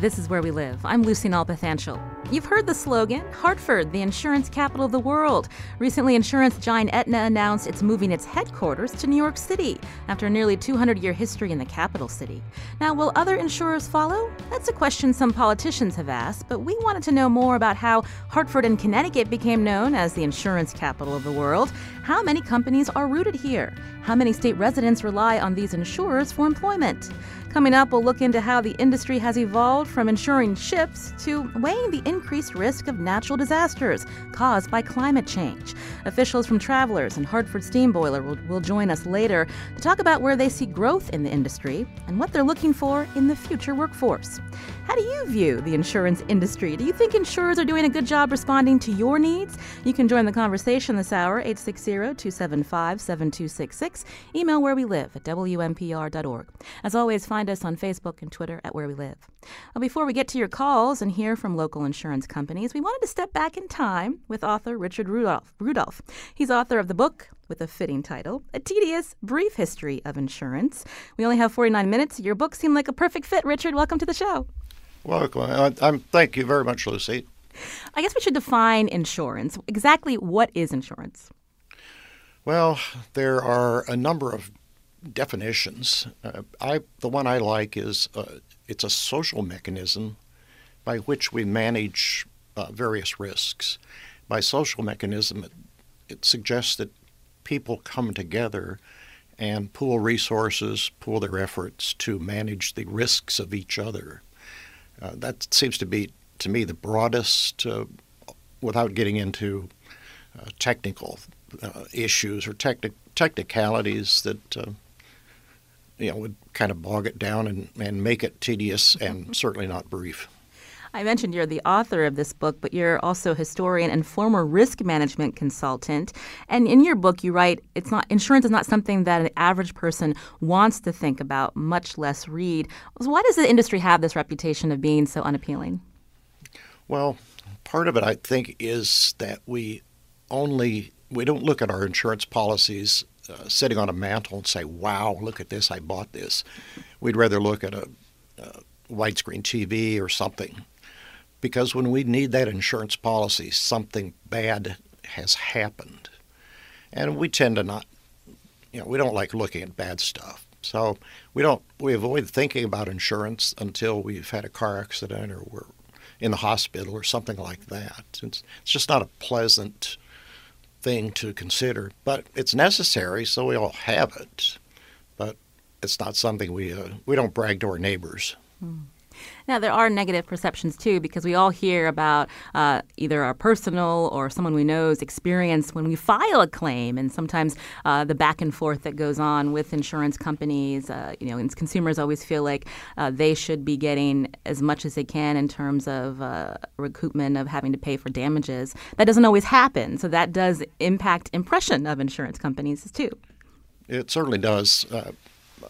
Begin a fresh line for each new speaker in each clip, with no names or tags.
This is Where We Live. I'm Lucy Nalpathanchel. You've heard the slogan Hartford, the insurance capital of the world. Recently, insurance giant Aetna announced it's moving its headquarters to New York City after a nearly 200 year history in the capital city. Now, will other insurers follow? That's a question some politicians have asked, but we wanted to know more about how Hartford and Connecticut became known as the insurance capital of the world. How many companies are rooted here? How many state residents rely on these insurers for employment? Coming up, we'll look into how the industry has evolved from insuring ships to weighing the increased risk of natural disasters caused by climate change. Officials from Travelers and Hartford Steam Boiler will, will join us later to talk about where they see growth in the industry and what they're looking for in the future workforce. How do you view the insurance industry? Do you think insurers are doing a good job responding to your needs? You can join the conversation this hour, 860-275-7266. Email where we live at WNPR.org. As always, find us on Facebook and Twitter at Where We Live. Well, before we get to your calls and hear from local insurance companies, we wanted to step back in time with author Richard Rudolph. Rudolph. He's author of the book with a fitting title, A Tedious Brief History of Insurance. We only have 49 minutes. Your book seemed like a perfect fit. Richard, welcome to the show.
Welcome. I'm, thank you very much, Lucy.
I guess we should define insurance. Exactly what is insurance?
Well, there are a number of definitions. Uh, I the one I like is uh, it's a social mechanism by which we manage uh, various risks. By social mechanism, it, it suggests that people come together and pool resources, pool their efforts to manage the risks of each other. Uh, that seems to be, to me, the broadest, uh, without getting into uh, technical uh, issues or techni- technicalities that uh, you know would kind of bog it down and, and make it tedious and certainly not brief.
I mentioned you're the author of this book, but you're also a historian and former risk management consultant. And in your book, you write it's not insurance is not something that an average person wants to think about, much less read. So why does the industry have this reputation of being so unappealing?
Well, part of it, I think, is that we only we don't look at our insurance policies uh, sitting on a mantle and say, "Wow, look at this! I bought this." We'd rather look at a, a widescreen TV or something because when we need that insurance policy, something bad has happened. And we tend to not, you know, we don't like looking at bad stuff. So we don't, we avoid thinking about insurance until we've had a car accident or we're in the hospital or something like that. It's, it's just not a pleasant thing to consider, but it's necessary, so we all have it. But it's not something we, uh, we don't brag to our neighbors. Mm.
Now, there are negative perceptions too, because we all hear about uh, either our personal or someone we know's experience when we file a claim, and sometimes uh, the back and forth that goes on with insurance companies. Uh, you know, and consumers always feel like uh, they should be getting as much as they can in terms of uh, recoupment of having to pay for damages. That doesn't always happen, so that does impact impression of insurance companies too.
It certainly does. Uh,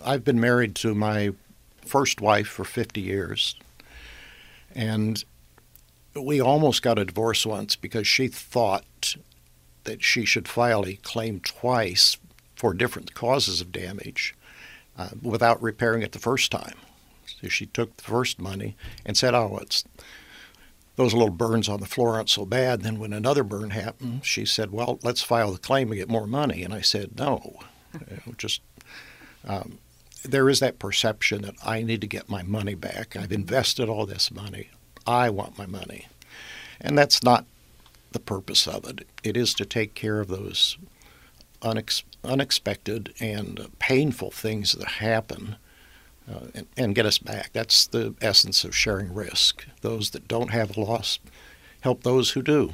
I've been married to my first wife for 50 years. And we almost got a divorce once because she thought that she should file a claim twice for different causes of damage uh, without repairing it the first time. So she took the first money and said, "Oh, it's those little burns on the floor aren't so bad." Then when another burn happened, she said, "Well, let's file the claim and get more money." And I said, "No, just." Um, there is that perception that I need to get my money back. I've invested all this money. I want my money. And that's not the purpose of it. It is to take care of those unex- unexpected and painful things that happen uh, and, and get us back. That's the essence of sharing risk. Those that don't have a loss help those who do.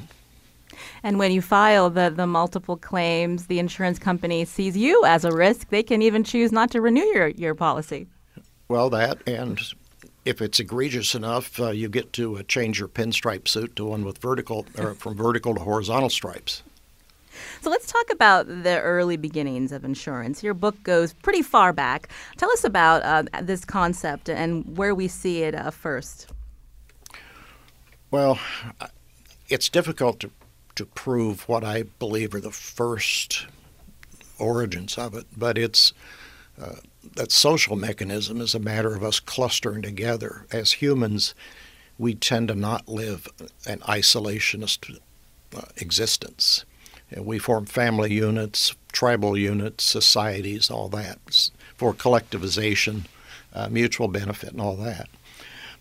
And when you file the, the multiple claims, the insurance company sees you as a risk. They can even choose not to renew your, your policy.
Well, that and if it's egregious enough, uh, you get to uh, change your pinstripe suit to one with vertical, or from vertical to horizontal stripes.
So let's talk about the early beginnings of insurance. Your book goes pretty far back. Tell us about uh, this concept and where we see it uh, first.
Well, it's difficult to, to prove what I believe are the first origins of it, but it's uh, that social mechanism is a matter of us clustering together. As humans, we tend to not live an isolationist uh, existence. And we form family units, tribal units, societies, all that for collectivization, uh, mutual benefit, and all that.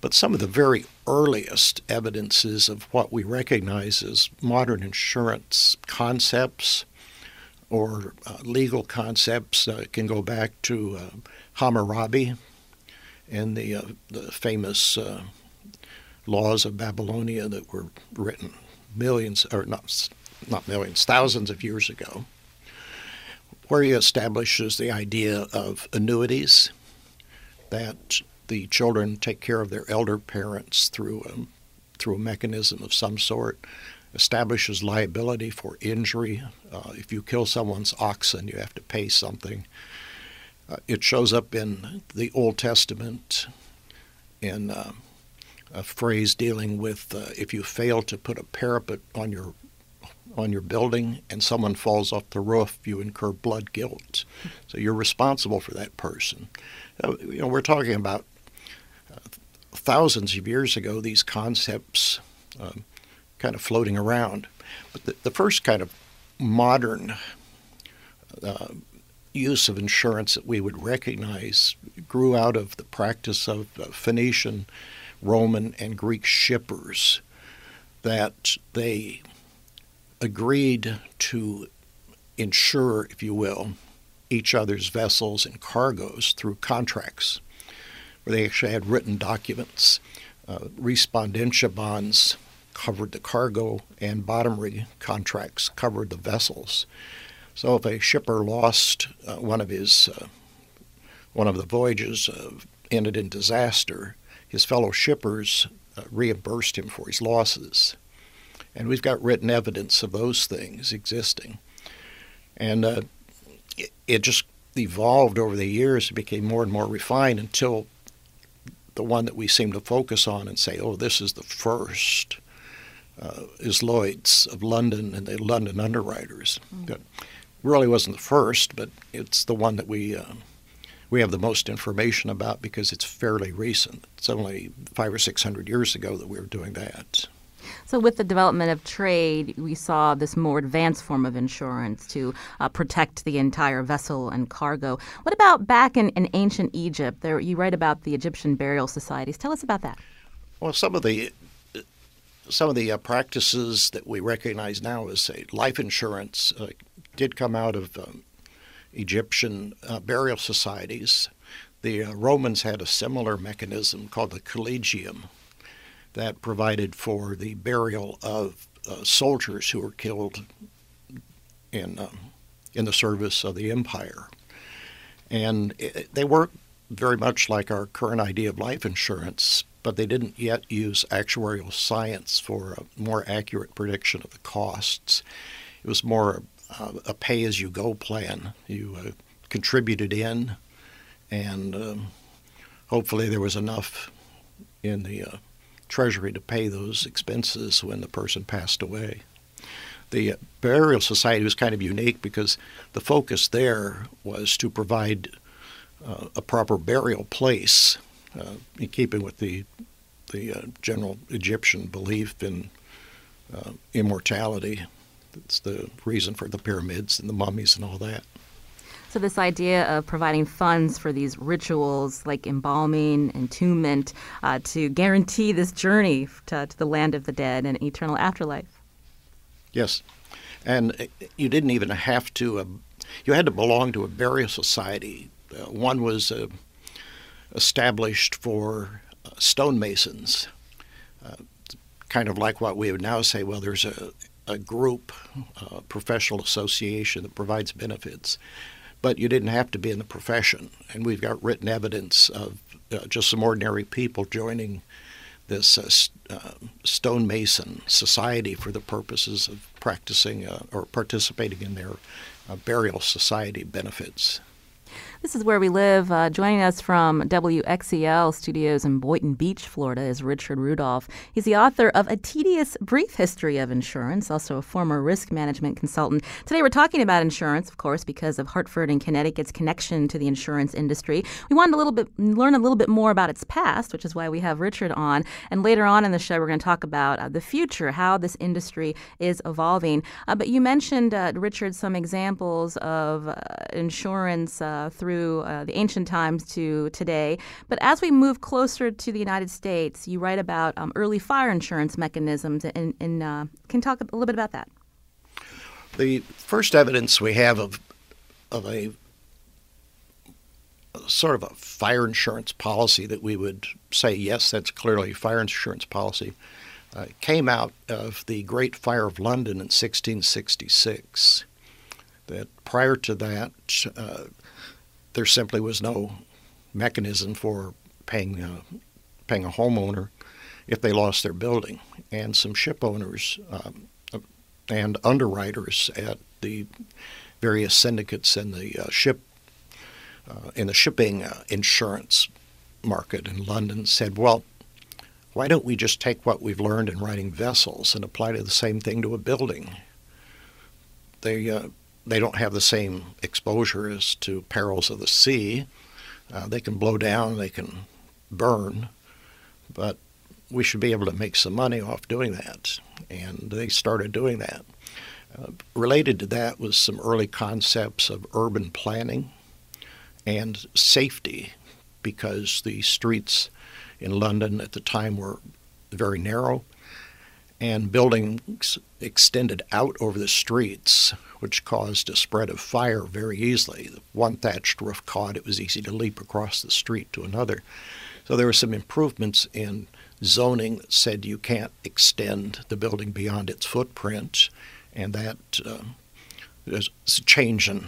But some of the very earliest evidences of what we recognize as modern insurance concepts or uh, legal concepts uh, can go back to uh, Hammurabi and the, uh, the famous uh, laws of Babylonia that were written millions, or not, not millions, thousands of years ago, where he establishes the idea of annuities that the children take care of their elder parents through a, through a mechanism of some sort establishes liability for injury. Uh, if you kill someone's oxen, you have to pay something. Uh, it shows up in the Old Testament in uh, a phrase dealing with uh, if you fail to put a parapet on your on your building and someone falls off the roof, you incur blood guilt. So you're responsible for that person. Uh, you know, we're talking about thousands of years ago. These concepts. Um, kind of floating around. But the, the first kind of modern uh, use of insurance that we would recognize grew out of the practice of Phoenician, Roman, and Greek shippers that they agreed to insure, if you will, each other's vessels and cargoes through contracts, where they actually had written documents, uh, respondentia bonds covered the cargo, and bottomry contracts covered the vessels. So if a shipper lost uh, one of his uh, one of the voyages uh, ended in disaster, his fellow shippers uh, reimbursed him for his losses, and we've got written evidence of those things existing, and uh, it, it just evolved over the years. It became more and more refined until the one that we seem to focus on and say, oh, this is the first uh, is Lloyd's of London and the London Underwriters. Mm. That really wasn't the first, but it's the one that we uh, we have the most information about because it's fairly recent. It's only five or six hundred years ago that we were doing that.
So, with the development of trade, we saw this more advanced form of insurance to uh, protect the entire vessel and cargo. What about back in, in ancient Egypt? There, you write about the Egyptian burial societies. Tell us about that.
Well, some of the some of the uh, practices that we recognize now as say life insurance uh, did come out of um, Egyptian uh, burial societies. The uh, Romans had a similar mechanism called the collegium that provided for the burial of uh, soldiers who were killed in um, in the service of the empire, and it, they worked very much like our current idea of life insurance, but they didn't yet use actuarial science for a more accurate prediction of the costs. It was more uh, a pay as you go plan. You uh, contributed in, and um, hopefully there was enough in the uh, treasury to pay those expenses when the person passed away. The burial society was kind of unique because the focus there was to provide uh, a proper burial place uh, in keeping with the the uh, general Egyptian belief in uh, immortality. That's the reason for the pyramids and the mummies and all that.
So, this idea of providing funds for these rituals like embalming, entombment, uh, to guarantee this journey to, to, the land of the dead and eternal afterlife.
Yes. And you didn't even have to, uh, you had to belong to a burial society. Uh, one was uh, established for uh, stonemasons, uh, kind of like what we would now say, well, there's a, a group, a professional association that provides benefits. But you didn't have to be in the profession. And we've got written evidence of uh, just some ordinary people joining this uh, uh, stonemason society for the purposes of practicing uh, or participating in their uh, burial society benefits.
This is where we live. Uh, joining us from WXEL studios in Boynton Beach, Florida, is Richard Rudolph. He's the author of A Tedious Brief History of Insurance, also a former risk management consultant. Today we're talking about insurance, of course, because of Hartford and Connecticut's connection to the insurance industry. We wanted a little bit learn a little bit more about its past, which is why we have Richard on. And later on in the show, we're going to talk about uh, the future, how this industry is evolving. Uh, but you mentioned, uh, Richard, some examples of uh, insurance uh, through through uh, the ancient times to today. But as we move closer to the United States, you write about um, early fire insurance mechanisms, and, and uh, can talk a little bit about that.
The first evidence we have of of a, sort of a fire insurance policy that we would say yes, that's clearly fire insurance policy. Uh, came out of the Great Fire of London in 1666. That prior to that, uh, there simply was no mechanism for paying uh, paying a homeowner if they lost their building, and some ship owners um, and underwriters at the various syndicates in the uh, ship uh, in the shipping uh, insurance market in London said, "Well, why don't we just take what we've learned in writing vessels and apply to the same thing to a building?" They uh, they don't have the same exposure as to perils of the sea. Uh, they can blow down, they can burn, but we should be able to make some money off doing that. And they started doing that. Uh, related to that was some early concepts of urban planning and safety because the streets in London at the time were very narrow and buildings extended out over the streets which caused a spread of fire very easily. One thatched roof caught, it was easy to leap across the street to another. So there were some improvements in zoning that said you can't extend the building beyond its footprint, and that uh, is a change in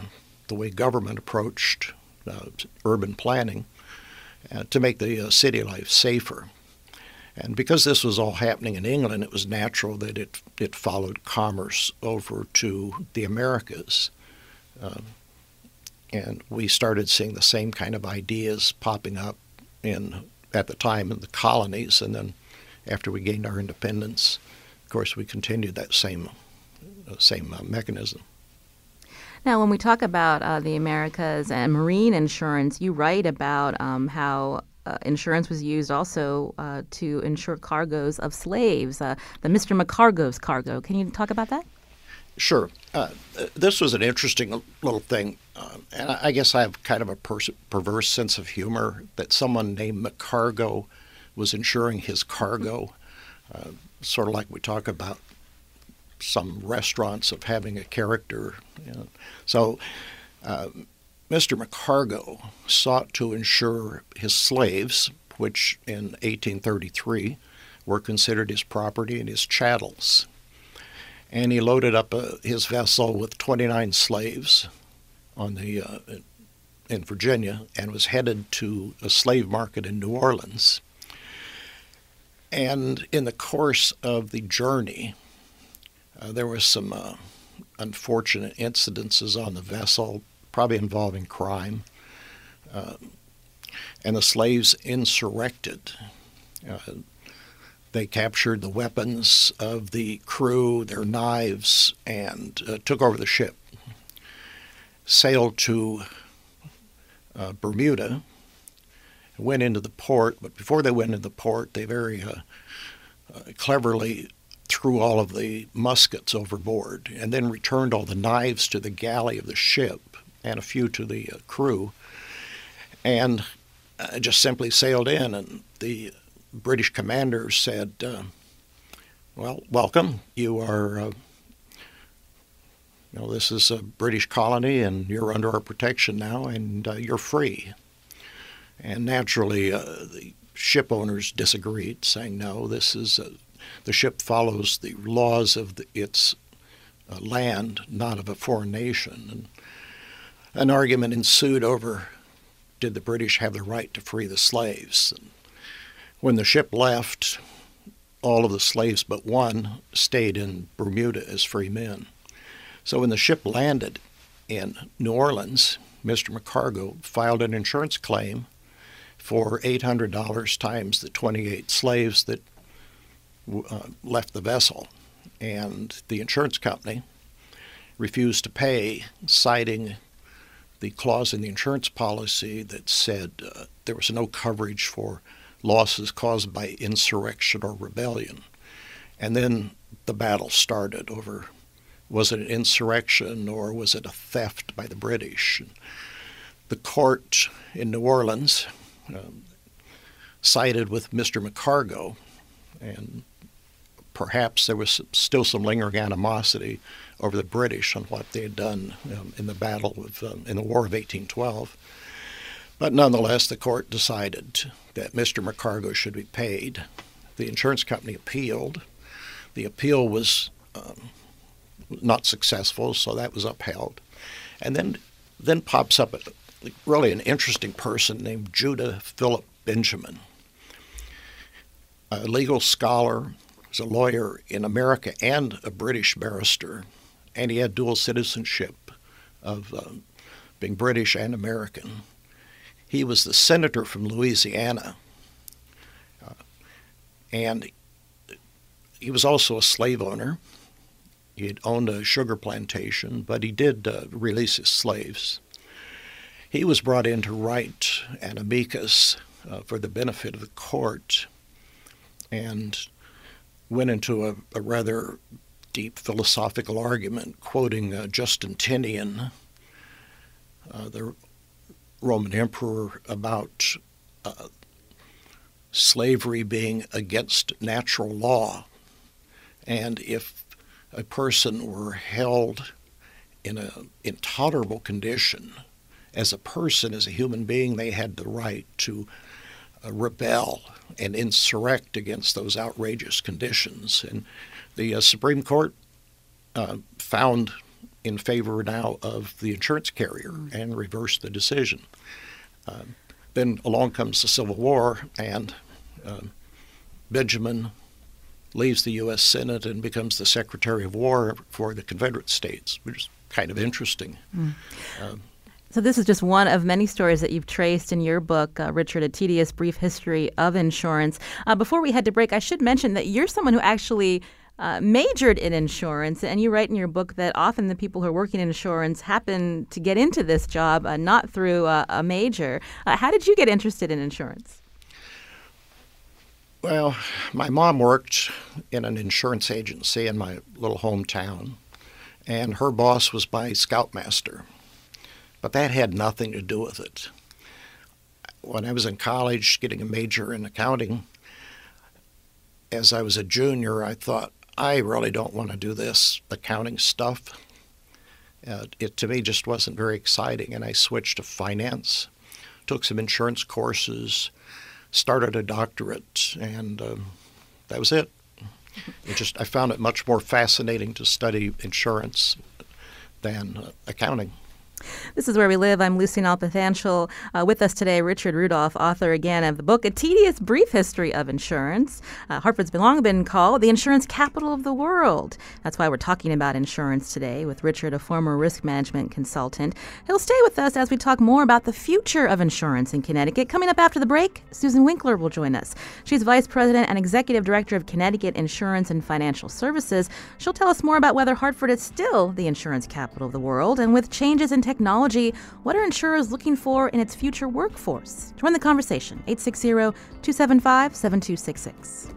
the way government approached uh, urban planning uh, to make the uh, city life safer. And because this was all happening in England, it was natural that it, it followed commerce over to the Americas. Um, and we started seeing the same kind of ideas popping up in at the time in the colonies, and then after we gained our independence, of course, we continued that same uh, same uh, mechanism.
Now, when we talk about uh, the Americas and marine insurance, you write about um, how uh, insurance was used also uh, to insure cargoes of slaves, uh, the Mr. McCargo's cargo. Can you talk about that?
Sure. Uh, this was an interesting little thing. Uh, and I guess I have kind of a pers- perverse sense of humor that someone named McCargo was insuring his cargo, uh, sort of like we talk about some restaurants of having a character. You know. So, Mr. McCargo sought to insure his slaves, which in 1833 were considered his property and his chattels. And he loaded up uh, his vessel with 29 slaves on the uh, in Virginia and was headed to a slave market in New Orleans. And in the course of the journey, uh, there was some uh, unfortunate incidences on the vessel probably involving crime. Uh, and the slaves insurrected. Uh, they captured the weapons of the crew, their knives, and uh, took over the ship. Sailed to uh, Bermuda, went into the port, but before they went into the port, they very uh, uh, cleverly threw all of the muskets overboard and then returned all the knives to the galley of the ship and a few to the uh, crew, and uh, just simply sailed in. And the British commander said, uh, "Well, welcome. You are." Uh, you know, this is a British colony, and you're under our protection now, and uh, you're free. And naturally, uh, the ship owners disagreed, saying, "No, this is the ship follows the laws of the, its land, not of a foreign nation." And an argument ensued over did the British have the right to free the slaves. When the ship left, all of the slaves but one stayed in Bermuda as free men. So when the ship landed in New Orleans, Mr. McCargo filed an insurance claim for $800 times the 28 slaves that uh, left the vessel. And the insurance company refused to pay, citing the clause in the insurance policy that said uh, there was no coverage for losses caused by insurrection or rebellion. And then the battle started over was it an insurrection or was it a theft by the British? The court in New Orleans um, sided with Mr. McCargo, and perhaps there was still some lingering animosity over the British on what they had done um, in the battle of, um, in the War of 1812. But nonetheless, the court decided that Mr. McCargo should be paid. The insurance company appealed. The appeal was um, not successful, so that was upheld. And then, then pops up a, really an interesting person named Judah Philip Benjamin, a legal scholar, was a lawyer in America and a British barrister, and he had dual citizenship of uh, being British and American. He was the senator from Louisiana, uh, and he was also a slave owner. He had owned a sugar plantation, but he did uh, release his slaves. He was brought in to write an amicus uh, for the benefit of the court and went into a, a rather deep philosophical argument, quoting uh, Justinian, uh, the Roman emperor, about uh, slavery being against natural law. And if a person were held in an intolerable condition, as a person, as a human being, they had the right to uh, rebel and insurrect against those outrageous conditions. And the uh, Supreme Court uh, found in favor now of the insurance carrier and reversed the decision. Uh, then along comes the Civil War, and um, Benjamin leaves the U.S. Senate and becomes the Secretary of War for the Confederate States, which is kind of interesting. Mm.
Um, so, this is just one of many stories that you've traced in your book, uh, Richard, A Tedious Brief History of Insurance. Uh, before we head to break, I should mention that you're someone who actually uh, majored in insurance, and you write in your book that often the people who are working in insurance happen to get into this job uh, not through a major. Uh, how did you get interested in insurance?
Well, my mom worked in an insurance agency in my little hometown, and her boss was my scoutmaster. But that had nothing to do with it. When I was in college getting a major in accounting, as I was a junior, I thought, I really don't want to do this accounting stuff. Uh, it to me just wasn't very exciting, and I switched to finance, took some insurance courses, started a doctorate, and um, that was it. It just I found it much more fascinating to study insurance than uh, accounting.
This is Where We Live. I'm Lucy Nalpathanchel. Uh, with us today, Richard Rudolph, author again of the book A Tedious Brief History of Insurance. Uh, Hartford's long been called the insurance capital of the world. That's why we're talking about insurance today with Richard, a former risk management consultant. He'll stay with us as we talk more about the future of insurance in Connecticut. Coming up after the break, Susan Winkler will join us. She's Vice President and Executive Director of Connecticut Insurance and Financial Services. She'll tell us more about whether Hartford is still the insurance capital of the world and with changes in technology, what are insurers looking for in its future workforce? Join the conversation, 860 275 7266.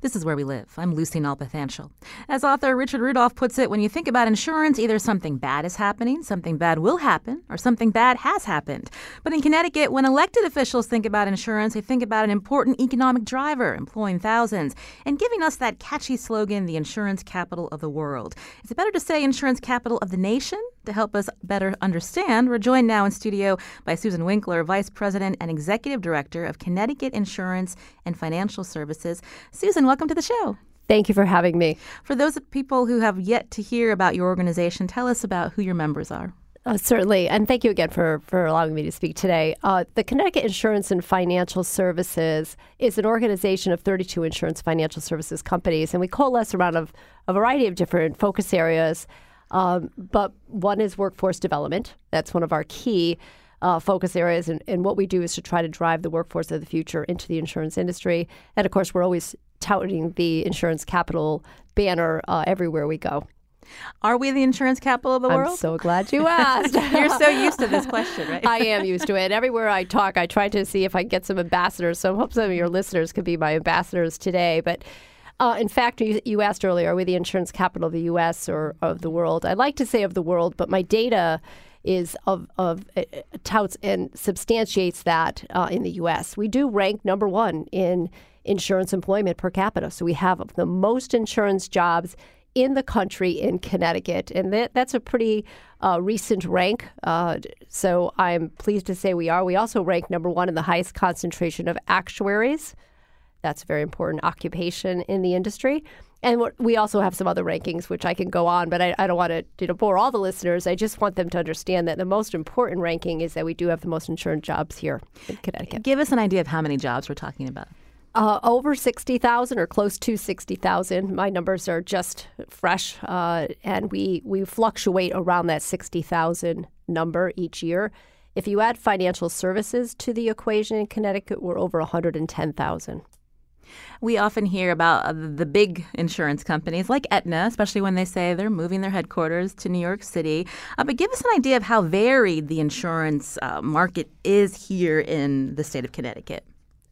This is where we live. I'm Lucy Nalpathanchel. As author Richard Rudolph puts it, when you think about insurance, either something bad is happening, something bad will happen, or something bad has happened. But in Connecticut, when elected officials think about insurance, they think about an important economic driver employing thousands and giving us that catchy slogan, the insurance capital of the world. Is it better to say insurance capital of the nation To help us better understand, we're joined now in studio by Susan Winkler, Vice President and Executive Director of Connecticut Insurance and Financial Services. Susan, welcome to the show.
Thank you for having me.
For those people who have yet to hear about your organization, tell us about who your members are.
Uh, certainly, and thank you again for, for allowing me to speak today. Uh, the Connecticut Insurance and Financial Services is an organization of 32 insurance financial services companies, and we coalesce around a, a variety of different focus areas. Um, but one is workforce development. That's one of our key uh, focus areas. And, and, what we do is to try to drive the workforce of the future into the insurance industry. And of course, we're always touting the insurance capital banner uh, everywhere we go.
Are we the insurance capital of the world?
I'm so glad you asked.
You're so used to this question, right?
I am used to it. Everywhere I talk, I try to see if I can get some ambassadors. So I hope some of your listeners could be my ambassadors today. But uh, in fact, you, you, asked earlier, are we the insurance capital of the U.S. or of the world? I like to say of the world, but my data is of, of uh, touts and substantiates that uh, in the U.S. We do rank number one in insurance employment per capita. So we have the most insurance jobs in the country in Connecticut, and that, that's a pretty uh, recent rank. Uh, so I'm pleased to say we are. We also rank number one in the highest concentration of actuaries. That's a very important occupation in the industry. And we also have some other rankings, which I can go on, but I, I don't want to you know, bore all the listeners. I just want them to understand that the most important ranking is that we do have the most insurance jobs here in Connecticut.
Give us an idea of how many jobs we're talking about.
Uh, over 60,000 or close to 60,000. My numbers are just fresh, uh, and we, we fluctuate around that 60,000 number each year. If you add financial services to the equation in Connecticut, we're over 110,000.
We often hear about uh, the big insurance companies like Aetna, especially when they say they're moving their headquarters to New York City. Uh, but give us an idea of how varied the insurance uh, market is here in the state of Connecticut.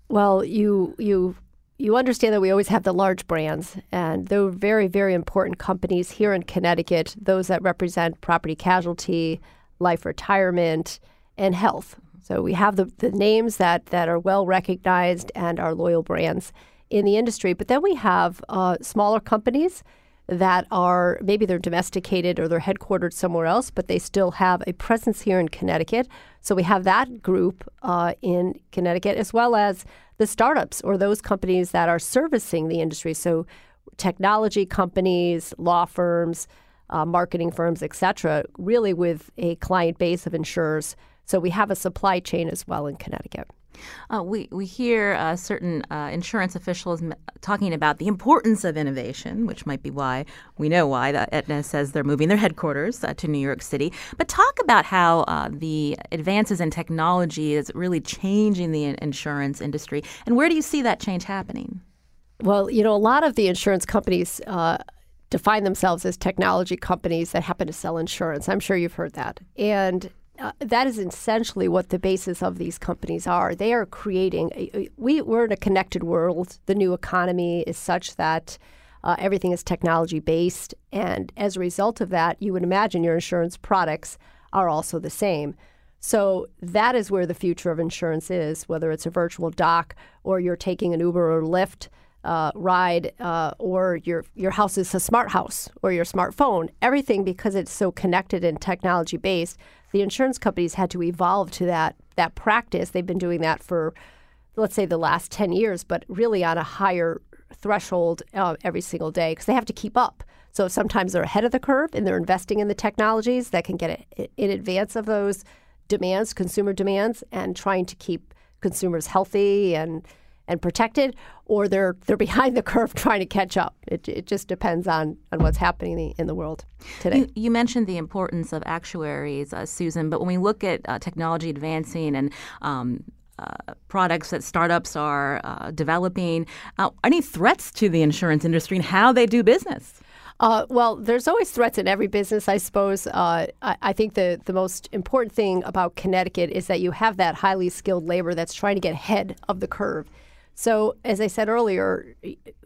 Well, you you you understand that we always have the large brands, and they're very very important companies here in Connecticut. Those that represent property casualty, life retirement, and health. So we have the, the names that, that are well recognized and are loyal brands in the industry. But then we have uh, smaller companies that are maybe they're domesticated or they're headquartered somewhere else, but they still have a presence here in Connecticut. So we have that group uh, in Connecticut, as well as the startups or those companies that are servicing the industry. So technology companies, law firms, uh, marketing firms, et cetera, really with a client base of insurers so we have a supply chain as well in Connecticut.
Uh, we, we hear uh, certain uh, insurance officials m- talking about the importance of innovation, which might be why we know why the Aetna says they're moving their headquarters uh, to New York City. But talk about how uh, the advances in technology is really changing the insurance industry, and where do you see that change happening?
Well, you know, a lot of the insurance companies uh, define themselves as technology companies that happen to sell insurance. I'm sure you've heard that. And uh, that is essentially what the basis of these companies are. They are creating. A, we we're in a connected world. The new economy is such that uh, everything is technology based, and as a result of that, you would imagine your insurance products are also the same. So that is where the future of insurance is. Whether it's a virtual doc or you're taking an Uber or Lyft. Uh, ride uh, or your your house is a smart house or your smartphone everything because it's so connected and technology based the insurance companies had to evolve to that that practice. They've been doing that for, let's say, the last ten years, but really on a higher threshold uh, every single day because they have to keep up. So sometimes they're ahead of the curve and they're investing in the technologies that can get in advance of those demands, consumer demands, and trying to keep consumers healthy and and protected, or they're they're behind the curve trying to catch up. It, it just depends on, on what's happening in the, in the world today.
You, you, mentioned the importance of actuaries, uh, Susan, but when we look at uh, technology advancing and um, uh, products that startups are uh, developing, uh, any threats to the insurance industry and how they do business?
Uh, well, there's always threats in every business, I suppose. Uh, I, I, think the, the most important thing about Connecticut is that you have that highly skilled labor that's trying to get ahead of the curve. So, as I said earlier,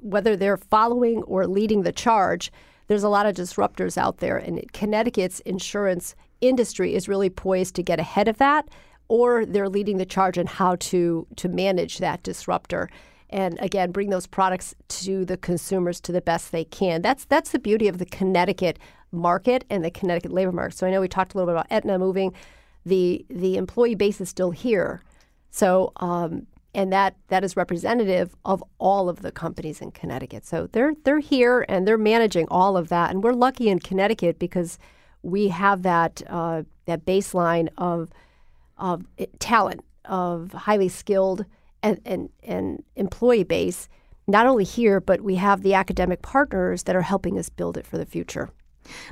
whether they're following or leading the charge, there's a lot of disruptors out there. And Connecticut's insurance industry is really poised to get ahead of that, or they're leading the charge on how to, to manage that disruptor. and again bring those products to the consumers to the best they can. That's that's the beauty of the Connecticut market and the Connecticut labor market. So I know we talked a little bit about Aetna moving. The the employee base is still here. So um, and that that is representative of all of the companies in Connecticut. So they're they're here and they're managing all of that, and we're lucky in Connecticut because we have that uh, that baseline of of talent, of highly skilled and, and and employee base, not only here, but we have the academic partners that are helping us build it for the future.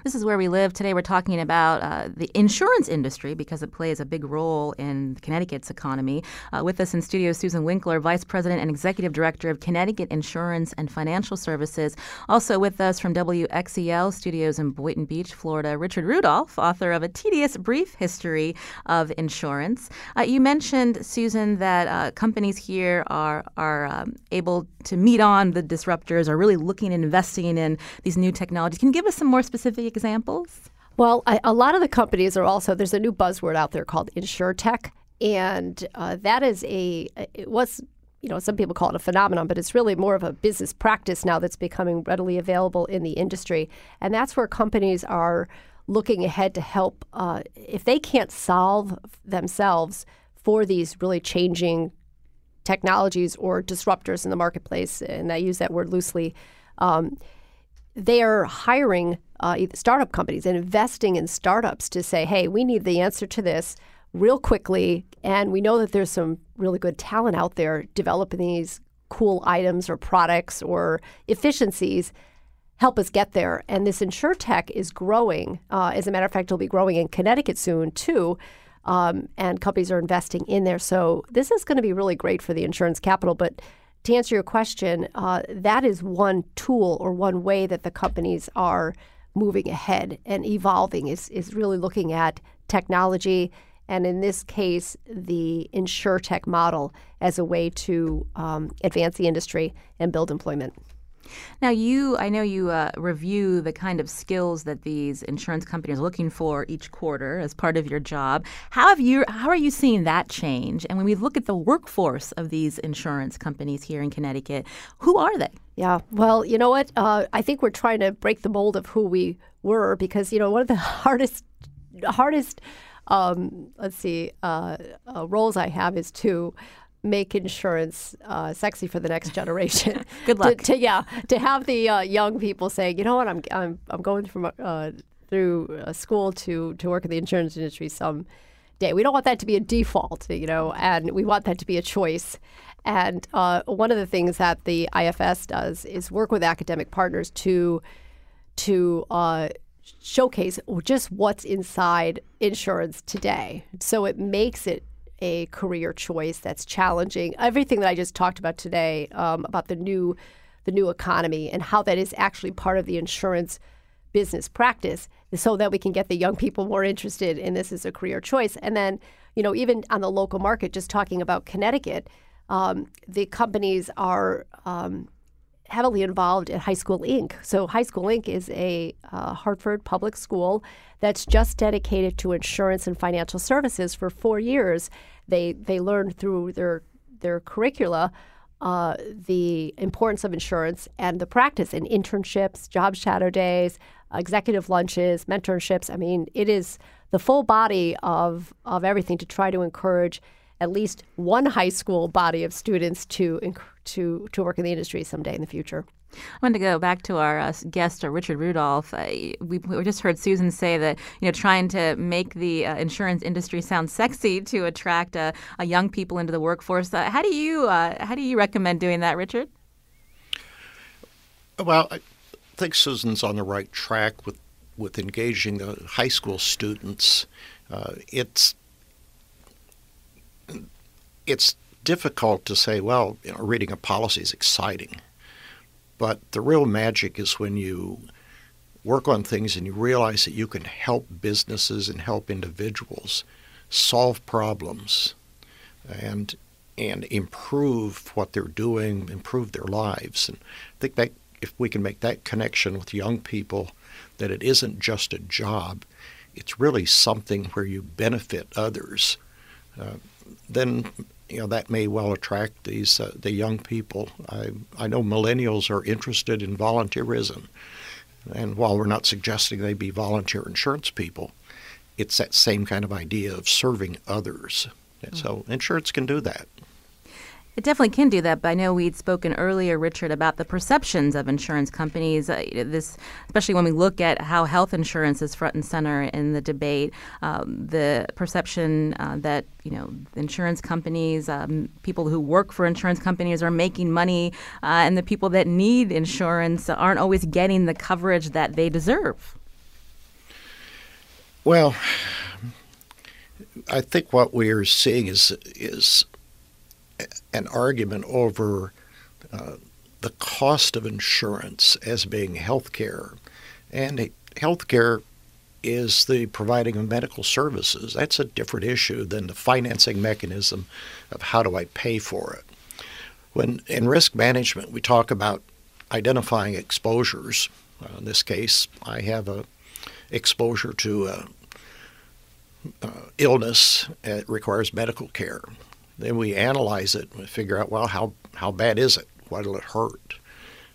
This is where we live. Today we're talking about uh, the insurance industry because it plays a big role in Connecticut's economy. Uh, with us in studio, Susan Winkler, Vice President and Executive Director of Connecticut Insurance and Financial Services. Also with us from WXEL Studios in Boynton Beach, Florida, Richard Rudolph, author of A Tedious Brief History of Insurance. Uh, you mentioned, Susan, that uh, companies here are, are um, able to meet on the disruptors, are really looking and investing in these new technologies. Can you give us some more specific specific examples?
Well, I, a lot of the companies are also there's a new buzzword out there called insurtech, and uh, that is a it was you know some people call it a phenomenon, but it's really more of a business practice now that's becoming readily available in the industry, and that's where companies are looking ahead to help uh, if they can't solve themselves for these really changing technologies or disruptors in the marketplace, and I use that word loosely. Um, they are hiring uh, startup companies and investing in startups to say, hey, we need the answer to this real quickly. And we know that there's some really good talent out there developing these cool items or products or efficiencies. Help us get there. And this insurtech is growing. Uh, as a matter of fact, it'll be growing in Connecticut soon, too. Um, and companies are investing in there. So this is going to be really great for the insurance capital. But to answer your question, uh, that is one tool or one way that the companies are moving ahead and evolving is, is really looking at technology and in this case the insurtech model as a way to um, advance the industry and build employment.
Now, you, I know you uh, review the kind of skills that these insurance companies are looking for each quarter as part of your job. How have you, how are you seeing that change? And when we look at the workforce of these insurance companies here in Connecticut, who are they?
Yeah, well, you know what? Uh, I think we're trying to break the mold of who we were because you know one of the hardest, hardest, um, let's see, uh, uh roles I have is to make insurance uh, sexy for the next generation.
Good luck.
To, to, yeah, to have the uh, young people saying, you know what, I'm I'm I'm going from uh, through school to to work in the insurance industry some day. We don't want that to be a default, you know, and we want that to be a choice. And uh, one of the things that the IFS does is work with academic partners to to uh, showcase just what's inside insurance today. So it makes it a career choice that's challenging. Everything that I just talked about today um, about the new the new economy and how that is actually part of the insurance business practice so that we can get the young people more interested in this as a career choice. And then, you know, even on the local market, just talking about Connecticut, um, the companies are um, heavily involved in High School Inc. So, High School Inc. is a uh, Hartford public school that's just dedicated to insurance and financial services for four years. They they learn through their their curricula uh, the importance of insurance and the practice in internships, job shadow days, executive lunches, mentorships. I mean, it is the full body of of everything to try to encourage at least one high school body of students to to to work in the industry someday in the future.
I want to go back to our uh, guest, uh, Richard Rudolph. Uh, we, we, just heard Susan say that you know trying to make the uh, insurance industry sound sexy to attract uh, young people into the workforce. Uh, how do you how do you recommend doing that, Richard?
Well, I think Susan's on the right track with with engaging the high school students. it's it's difficult to say, well, you know, reading a policy is exciting. But the real magic is when you work on things and you realize that you can help businesses and help individuals solve problems and and improve what they're doing, improve their lives. And I think that if we can make that connection with young people, that it isn't just a job, it's really something where you benefit others, uh, then you know that may well attract these uh, the young people. I I know millennials are interested in volunteerism, and while we're not suggesting they be volunteer insurance people, it's that same kind of idea of serving others. And so insurance can do that.
It definitely can do that, but I know we'd spoken earlier, Richard, about the perceptions of insurance companies. Uh, this, especially when we look at how health insurance is front and center in the debate, um, the perception uh, that you know insurance companies, um, people who work for insurance companies, are making money, uh, and the people that need insurance aren't always getting the coverage that they deserve.
Well, I think what we are seeing is is an argument over uh, the cost of insurance as being health care. And health care is the providing of medical services. That's a different issue than the financing mechanism of how do I pay for it. When in risk management, we talk about identifying exposures. Uh, in this case, I have a exposure to a, uh, illness that requires medical care. Then we analyze it and figure out, well, how, how bad is it? What will it hurt?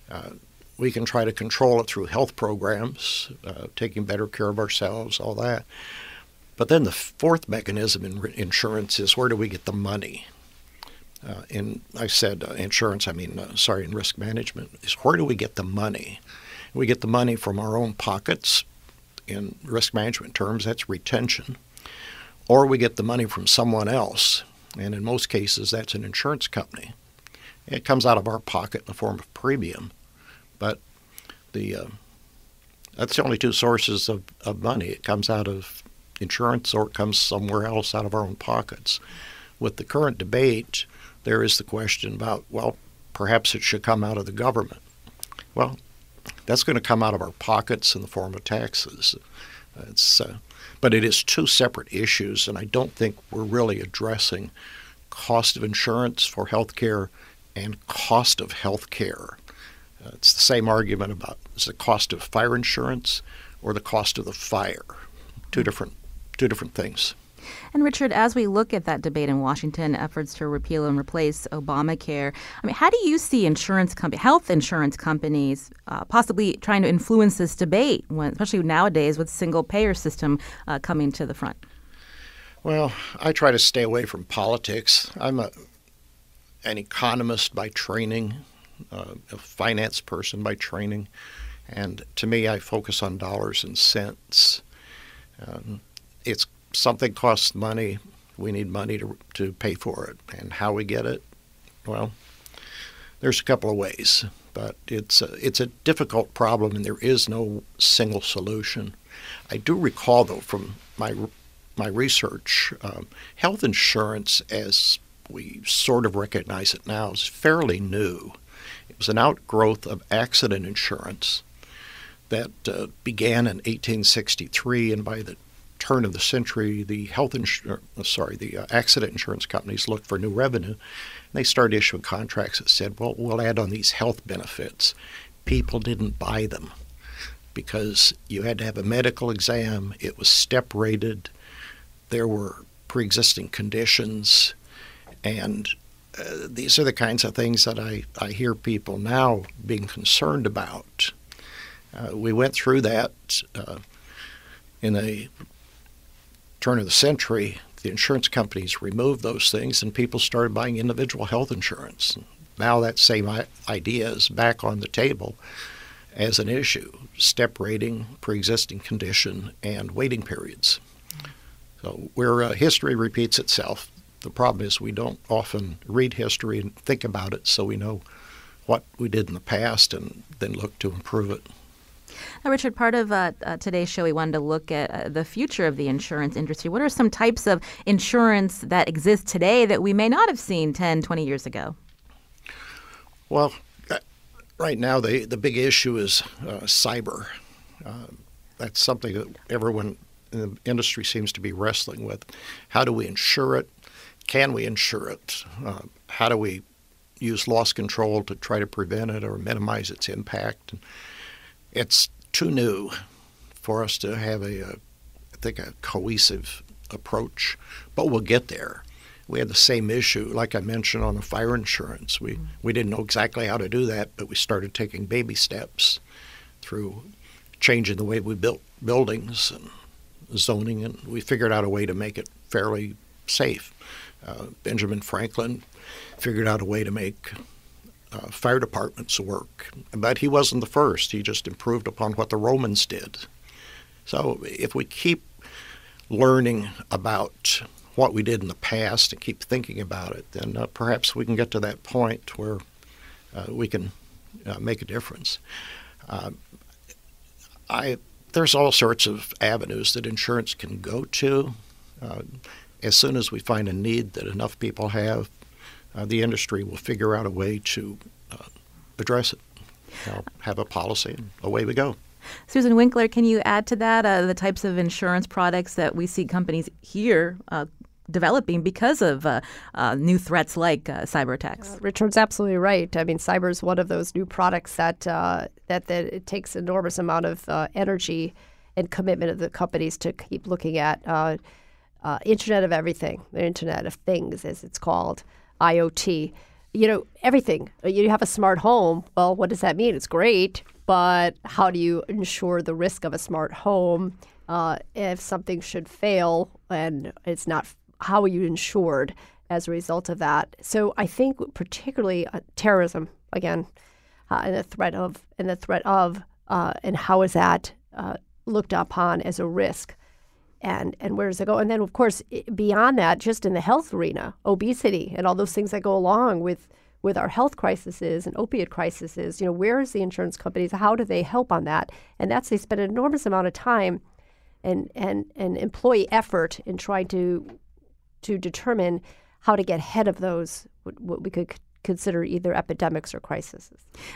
Uh, we can try to control it through health programs, uh, taking better care of ourselves, all that. But then the fourth mechanism in re- insurance is where do we get the money? Uh, I said uh, insurance, I mean, uh, sorry, in risk management, is where do we get the money? We get the money from our own pockets. In risk management terms, that's retention. Or we get the money from someone else and in most cases that's an insurance company. It comes out of our pocket in the form of premium, but the uh, that's the only two sources of, of money. It comes out of insurance or it comes somewhere else out of our own pockets. With the current debate, there is the question about, well, perhaps it should come out of the government. Well, that's going to come out of our pockets in the form of taxes. It's uh, but it is two separate issues, and I don't think we're really addressing cost of insurance for health care and cost of health care. Uh, it's the same argument about is the cost of fire insurance or the cost of the fire. Two different two different things.
And Richard, as we look at that debate in Washington, efforts to repeal and replace Obamacare, I mean, how do you see insurance company, health insurance companies, uh, possibly trying to influence this debate, when, especially nowadays with single payer system uh, coming to the front?
Well, I try to stay away from politics. I'm a an economist by training, uh, a finance person by training, and to me, I focus on dollars and cents. Um, it's something costs money. We need money to, to pay for it. And how we get it, well, there's a couple of ways, but it's a, it's a difficult problem and there is no single solution. I do recall, though, from my, my research, um, health insurance, as we sort of recognize it now, is fairly new. It was an outgrowth of accident insurance that uh, began in 1863, and by the turn of the century, the health insurance, uh, sorry, the uh, accident insurance companies looked for new revenue. And they started issuing contracts that said, well, we'll add on these health benefits. People didn't buy them because you had to have a medical exam. It was step rated. There were pre-existing conditions, and uh, these are the kinds of things that I, I hear people now being concerned about. Uh, we went through that uh, in a turn of the century, the insurance companies removed those things and people started buying individual health insurance. Now that same idea is back on the table as an issue step rating, pre existing condition, and waiting periods. So, where uh, history repeats itself, the problem is we don't often read history and think about it so we know what we did in the past and then look to improve it.
Now, Richard, part of uh, uh, today's show, we wanted to look at uh, the future of the insurance industry. What are some types of insurance that exist today that we may not have seen 10, 20 years ago?
Well, uh, right now, the, the big issue is uh, cyber. Uh, that's something that everyone in the industry seems to be wrestling with. How do we insure it? Can we insure it? how do we use loss control to try to prevent it or minimize its impact? It's too new for us to have a, a I think, a cohesive approach, but we'll get there. we had the same issue, like I mentioned on the fire insurance. We we didn't know exactly how to do that, but we started taking baby steps through changing the way we built buildings and zoning, and we figured out a way to make it fairly safe. Uh, Benjamin Franklin figured out a way to make uh, fire departments work, but he wasn't the first. He just improved upon what the Romans did. So if we keep learning about what we did in the past and keep thinking about it, then uh, perhaps we can get to that point where uh, we can uh, make a difference. Uh, I there's all sorts of avenues that insurance can go to. Uh, as soon as we find a need that enough people have, uh, the industry will figure out a way to address it. You know, have a policy, and away we go.
Susan Winkler, can you add to that uh, the types of insurance products that we see companies here uh, developing because of uh, uh new threats like uh, cyber attacks?
Uh, Richard's absolutely right. I mean, cyber is one of those new products that that, that it takes enormous amount of energy and commitment of the companies to keep looking at. Internet of Everything, the Internet of Things, as it's called, IoT you know, everything. You have a smart home. Well, what does that mean? It's great, but how do you ensure the risk of a smart home uh, if something should fail and it's not? How are you insured as a result of that? So I think particularly uh, terrorism again, uh, and the threat of and the threat of uh, and how is that uh, looked upon as a risk? And and where does it go? And then, of course, beyond that, just in the health arena, obesity and all those things that go along with with our health crises and opiate crises, you know, where is the insurance companies? How do they help on that? And that's they spend an enormous amount of time and and and employee effort in trying to to determine how to get ahead of those what we could consider either epidemics or crises.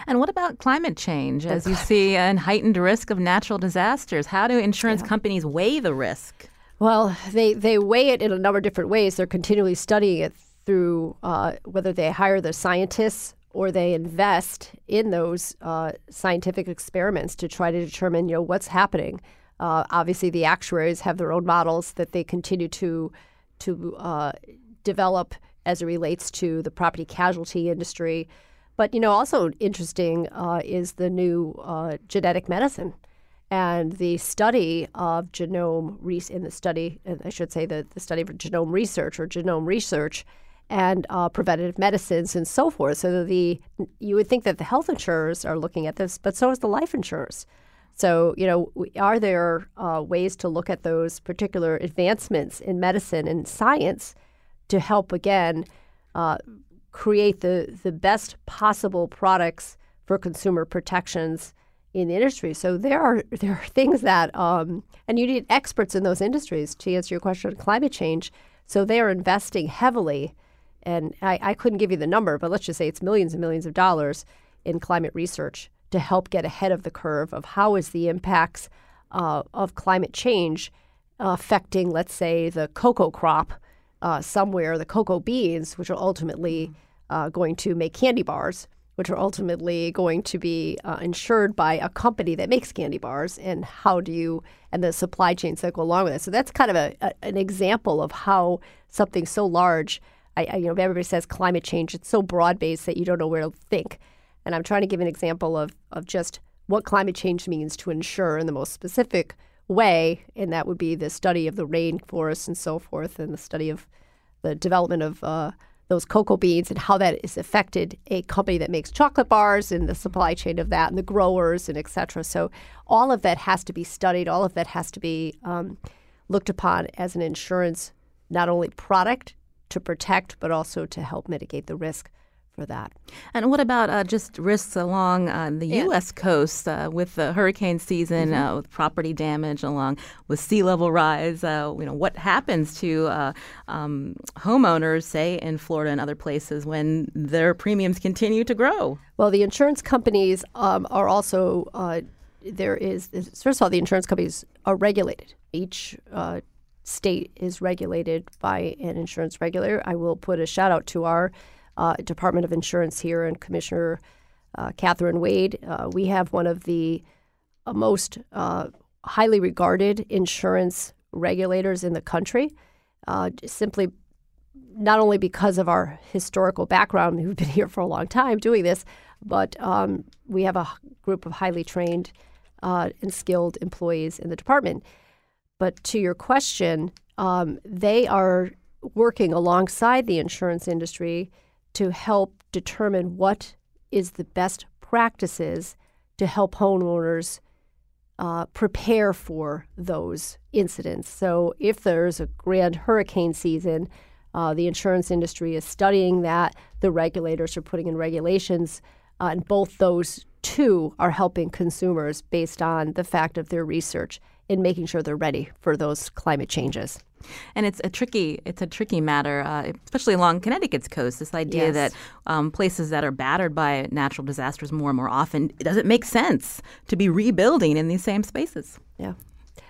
And what about climate change as you see an heightened risk of natural disasters? How do insurance yeah. companies weigh the risk?
Well, they, they weigh it in a number of different ways. They're continually studying it through uh, whether they hire the scientists or they invest in those uh, scientific experiments to try to determine, you know, what's happening. Uh, obviously, the actuaries have their own models that they continue to to uh, develop as it relates to the property casualty industry. But you know, also interesting uh, is the new uh, genetic medicine and the study of genome re- in the study, I should say the, the study of genome research or genome research and uh, preventative medicines and so forth. So the you would think that the health insurers are looking at this, but so is the life insurers. So you know, are there uh, ways to look at those particular advancements in medicine and science to help again uh, create the the best possible products for consumer protections in the industry? So there are there are things that um, and you need experts in those industries to answer your question on climate change. So they are investing heavily and I, I couldn't give you the number, but let's just say it's millions and millions of dollars in climate research to help get ahead of the curve of how is the impacts uh, of climate change affecting, let's say, the cocoa crop uh, somewhere, the cocoa beans, which are ultimately uh, going to make candy bars, which are ultimately going to be uh, insured by a company that makes candy bars, and how do you and the supply chains that go along with it. So that's kind of a, a an example of how something so large I, I, you know, everybody says climate change. It's so broad based that you don't know where to think. And I'm trying to give an example of of just what climate change means to insure in the most specific way, and that would be the study of the rainforests and so forth, and the study of the development of uh, those cocoa beans and how that has affected a company that makes chocolate bars and the supply chain of that and the growers and et cetera. So all of that has to be studied. All of that has to be um, looked upon as an insurance, not only product to protect, but also to help mitigate the risk for that.
And what about uh, just risks along uh, the yeah. U.S. coast uh, with the hurricane season, mm-hmm. Uh, with property damage, along with sea level rise? Uh, you know, what happens to uh, um, homeowners, say in Florida and other places, when their premiums continue to grow?
Well, the insurance companies um, are also there is first of all the insurance companies are regulated. Each state is regulated by an insurance regulator. I will put a shout out to our uh, Department of Insurance here and Commissioner uh, Katharine Wade. Uh, we have one of the uh, most uh, highly regarded insurance regulators in the country, uh, simply not only because of our historical background, we've been here for a long time doing this, but um, we have a group of highly trained and skilled employees in the department. But to your question, um, they are working alongside the insurance industry to help determine what is the best practices to help homeowners uh, prepare for those incidents. So, if there's a grand hurricane season, uh, the insurance industry is studying that. The regulators are putting in regulations, uh, and both those two are helping consumers based on the fact of their research in making sure they're ready for those climate changes.
And it's a tricky it's a tricky matter, uh, especially along Connecticut's coast. This idea
yes.
that um, places that are battered by natural disasters more and more often does it make sense to be rebuilding in these same spaces?
Yeah.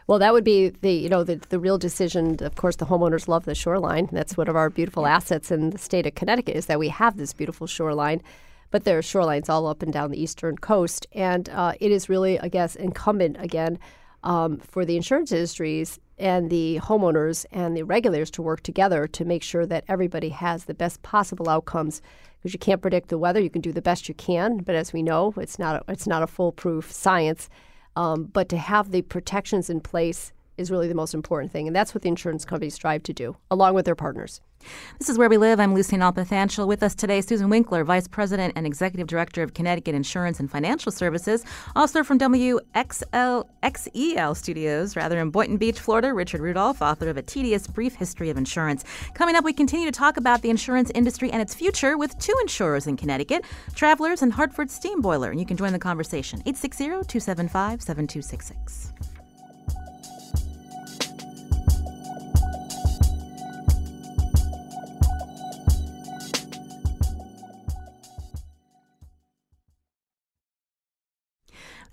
Well, that would be the you know the, the real decision. Of course, the homeowners love the shoreline. That's one of our beautiful assets in the state of Connecticut is that we have this beautiful shoreline. But there are shorelines all up and down the eastern coast, and uh, it is really, I guess, incumbent again um, for the insurance industries and the homeowners and the regulators to work together to make sure that everybody has the best possible outcomes. Because you can't predict the weather, you can do the best you can, but as we know, it's not a, it's not a foolproof science. Um, but to have the protections in place is really the most important thing. And that's what the insurance companies strive to do, along with their partners.
This is Where We Live. I'm Lucy Nalpathanchel. With us today, Susan Winkler, Vice President and Executive Director of Connecticut Insurance and Financial Services. Also from WXL, XEL Studios, rather, in Boynton Beach, Florida, Richard Rudolph, author of A Tedious Brief History of Insurance. Coming up, we continue to talk about the insurance industry and its future with two insurers in Connecticut, Travelers and Hartford Steam Boiler. And you can join the conversation, 860 275 7266.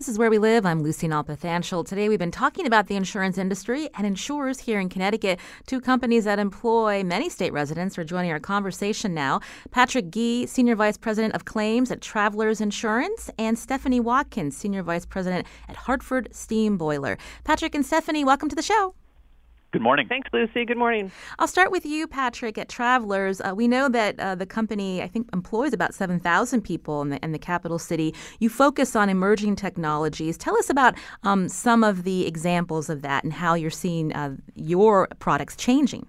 This is Where We Live. I'm Lucy Nalpathanchel. Today we've been talking about the insurance industry and insurers here in Connecticut. Two companies that employ many state residents are joining our conversation now. Patrick Gee, Senior Vice President of Claims at Travelers Insurance, and Stephanie Watkins, Senior Vice President at Hartford Steam Boiler. Patrick and Stephanie, welcome to the show.
Good morning.
Thanks, Lucy. Good morning.
I'll start with you, Patrick, at Travelers. Uh, we know that uh, the company, I think, employs about 7,000 people in the, in the capital city. You focus on emerging technologies. Tell us about um, some of the examples of that and how you're seeing uh, your products changing.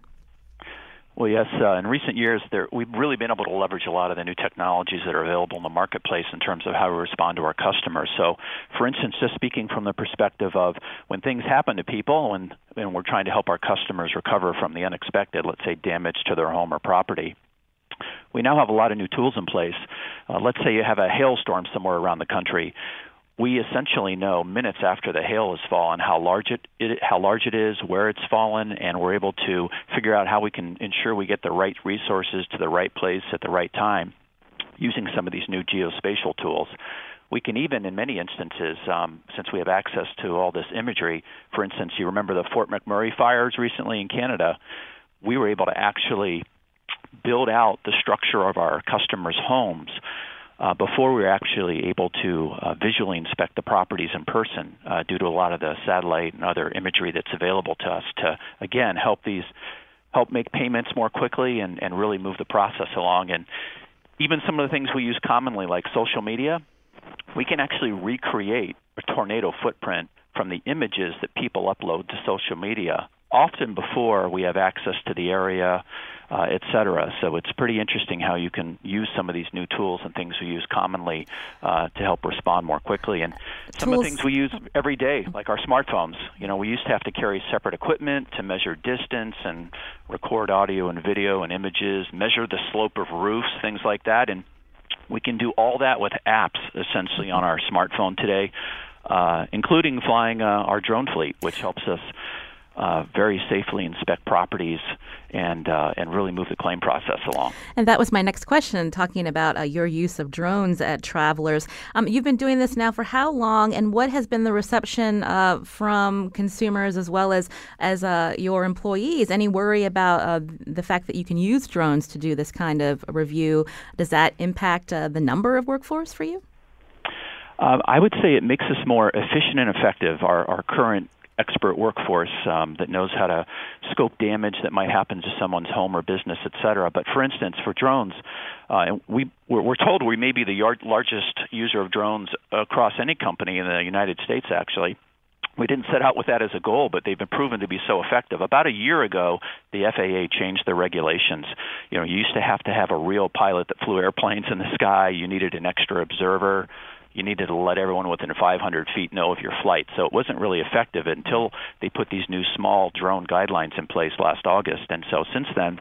Well, yes. Uh, in recent years, there, we've really been able to leverage a lot of the new technologies that are available in the marketplace in terms of how we respond to our customers. So, for instance, just speaking from the perspective of when things happen to people and, and we're trying to help our customers recover from the unexpected, let's say damage to their home or property, we now have a lot of new tools in place. Uh, let's say you have a hailstorm somewhere around the country we essentially know minutes after the hail has fallen how large it, it how large it is, where it's fallen, and we're able to figure out how we can ensure we get the right resources to the right place at the right time using some of these new geospatial tools. We can even, in many instances, um, since we have access to all this imagery, for instance, you remember the Fort McMurray fires recently in Canada, we were able to actually build out the structure of our customers' homes uh, before we were actually able to uh, visually inspect the properties in person uh, due to a lot of the satellite and other imagery that's available to us to again help these help make payments more quickly and, and really move the process along. And even some of the things we use commonly like social media we can actually recreate a tornado footprint from the images that people upload to social media often before we have access to the area, uh, et cetera. So it's pretty interesting how you can use some of these new tools and things we use commonly uh, to help respond more quickly. And some tools. of the things we use every day, like our smartphones. You know, we used to have to carry separate equipment to measure distance and record audio and video and images, measure the slope of roofs, things like that. And we can do all that with apps essentially on our smartphone today, uh, including flying uh, our drone fleet, which helps us uh, very safely inspect properties and uh, and really move the claim process along.
And that was my next question, talking about uh, your use of drones at Travelers. Um, you've been doing this now for how long, and what has been the reception uh, from consumers as well as as uh, your employees? Any worry about uh, the fact that you can use drones to do this kind of review? Does that impact the number of workforce for you?
I would say it makes us more efficient and effective. Our, our current expert workforce um, that knows how to scope damage that might happen to someone's home or business, et cetera. But for instance, for drones, uh, we we're, we're told we may be the yard, largest user of drones across any company in the United States, actually we didn't set out with that as a goal, but they've been proven to be so effective. About a year ago, the FAA changed their regulations. You know, you used to have to have a real pilot that flew airplanes in the sky. You needed an extra observer you needed to let everyone within 500 feet know of your flight. So it wasn't really effective until they put these new small drone guidelines in place last August. And so since then,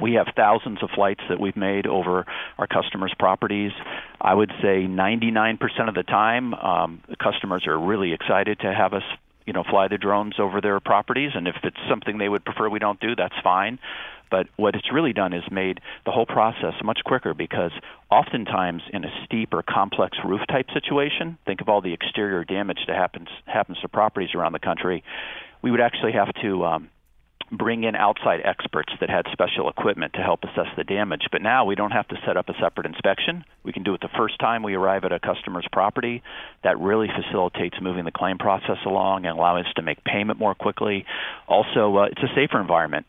we have thousands of flights that we've made over our customers' properties. I would say 99% of the time, um, the customers are really excited to have us you know fly the drones over their properties and if it's something they would prefer we don't do that's fine. But what it's really done is made the whole process much quicker because oftentimes in a steep or complex roof type situation, think of all the exterior damage that happens happens to properties around the country, we would actually have to um, bring in outside experts that had special equipment to help assess the damage. But now we don't have to set up a separate inspection. We can do it the first time we arrive at a customer's property. That really facilitates moving the claim process along and allowing us to make payment more quickly. Also, uh, it's a safer environment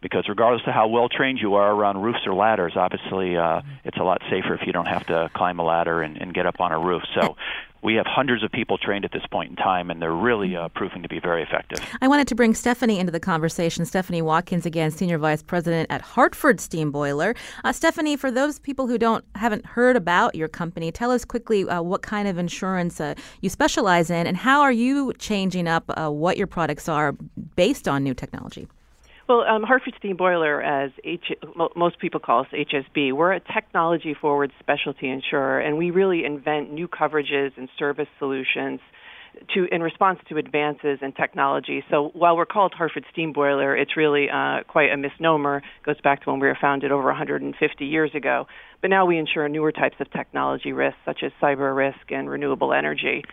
because regardless of how well trained you are around roofs or ladders, obviously uh, it's a lot safer if you don't have to climb a ladder and, and get up on a roof. So we have hundreds of people trained at this point in time, and they're really uh, proving to be very effective.
I wanted to bring Stephanie into the conversation. Stephanie Watkins, again, Senior Vice President at Hartford Steam Boiler. Uh, Stephanie, for those people who don't haven't heard about your company, tell us quickly uh, what kind of insurance uh, you specialize in, and how are you changing up uh, what your products are based on new technology.
Well, um, Hartford Steam Boiler, as H- most people call us HSB, we're a technology forward specialty insurer, and we really invent new coverages and service solutions to in response to advances in technology. So while we're called Hartford Steam Boiler, it's really uh, quite a misnomer. It goes back to when we were founded over 150 years ago. But now we insure newer types of technology risks, such as cyber risk and renewable energy.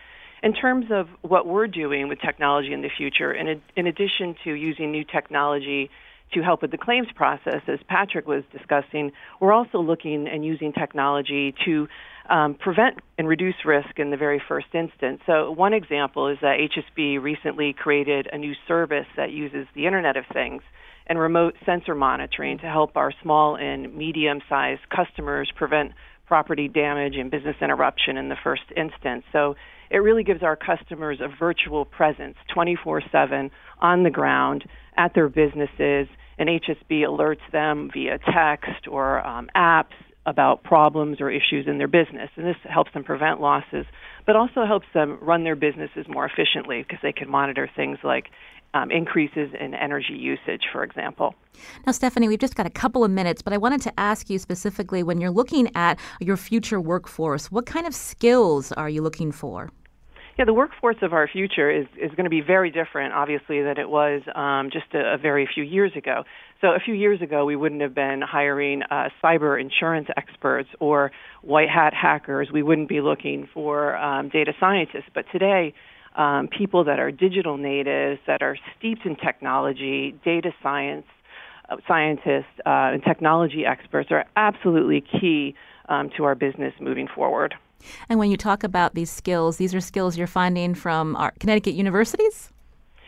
In terms of what we're doing with technology in the future, in, in addition to using new technology to help with the claims process, as Patrick was discussing, we're also looking and using technology to um, prevent and reduce risk in the very first instance. So, one example is that HSB recently created a new service that uses the Internet of Things and remote sensor monitoring to help our small and medium sized customers prevent property damage and business interruption in the first instance. So, it really gives our customers a virtual presence 24 7 on the ground at their businesses, and HSB alerts them via text or um, apps about problems or issues in their business. And this helps them prevent losses, but also helps them run their businesses more efficiently because they can monitor things like um, increases in energy usage, for example.
Now, Stephanie, we've just got a couple of minutes, but I wanted to ask you specifically when you're looking at your future workforce, what kind of skills are you looking for?
Yeah, the workforce of our future is, is going to be very different, obviously, than it was um, just a, a, very few years ago. So, a few years ago, we wouldn't have been hiring uh, cyber insurance experts or white hat hackers. We wouldn't be looking for um, data scientists. But today, um, people that are digital natives, that are steeped in technology, data science, uh, scientists, uh, and technology experts are absolutely key um, to our business moving forward.
And when you talk about these skills, these are skills you're finding from our Connecticut universities?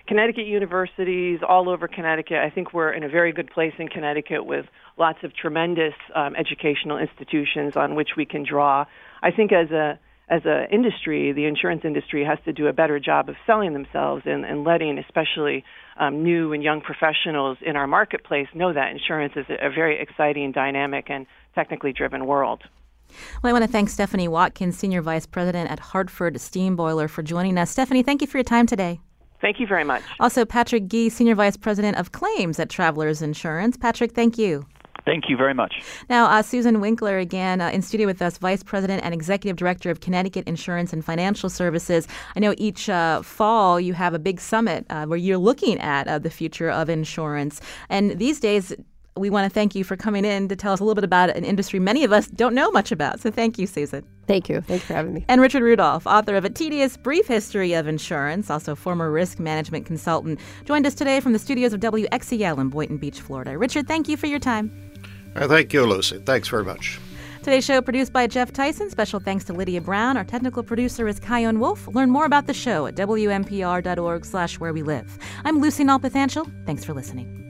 Connecticut universities all over Connecticut. I think we're in a very good place in Connecticut with lots of tremendous um, educational institutions on which we can draw. I think as a as an industry, the insurance industry has to do a better job of selling themselves and, and letting, especially um, new and young professionals in our marketplace, know that insurance is a, a very exciting, dynamic, and technically driven world.
Well, I want to thank Stephanie Watkins, Senior Vice President at Hartford Steam Boiler, for joining us. Stephanie, thank you for your time today.
Thank you very much.
Also, Patrick Gee, Senior Vice President of Claims at Travelers Insurance. Patrick, thank you.
Thank you very much.
Now, uh, Susan Winkler again uh, in studio with us, Vice President and Executive Director of Connecticut Insurance and Financial Services. I know each uh, fall you have a big summit uh, where you're looking at uh, the future of insurance. And these days, we want to thank you for coming in to tell us a little bit about an industry many of us don't know much about. So thank you, Susan.
Thank you. Thanks for having me.
And Richard Rudolph, author of A Tedious Brief History of Insurance, also former risk management consultant, joined us today from the studios of WXEL in Boynton Beach, Florida. Richard, thank you for your time.
Uh, thank you, Lucy. Thanks very much.
Today's show produced by Jeff Tyson. Special thanks to Lydia Brown. Our technical producer is Chion Wolf. Learn more about the show at wnpr.org slash where we live. I'm Lucy Nalpathanchel. Thanks for listening.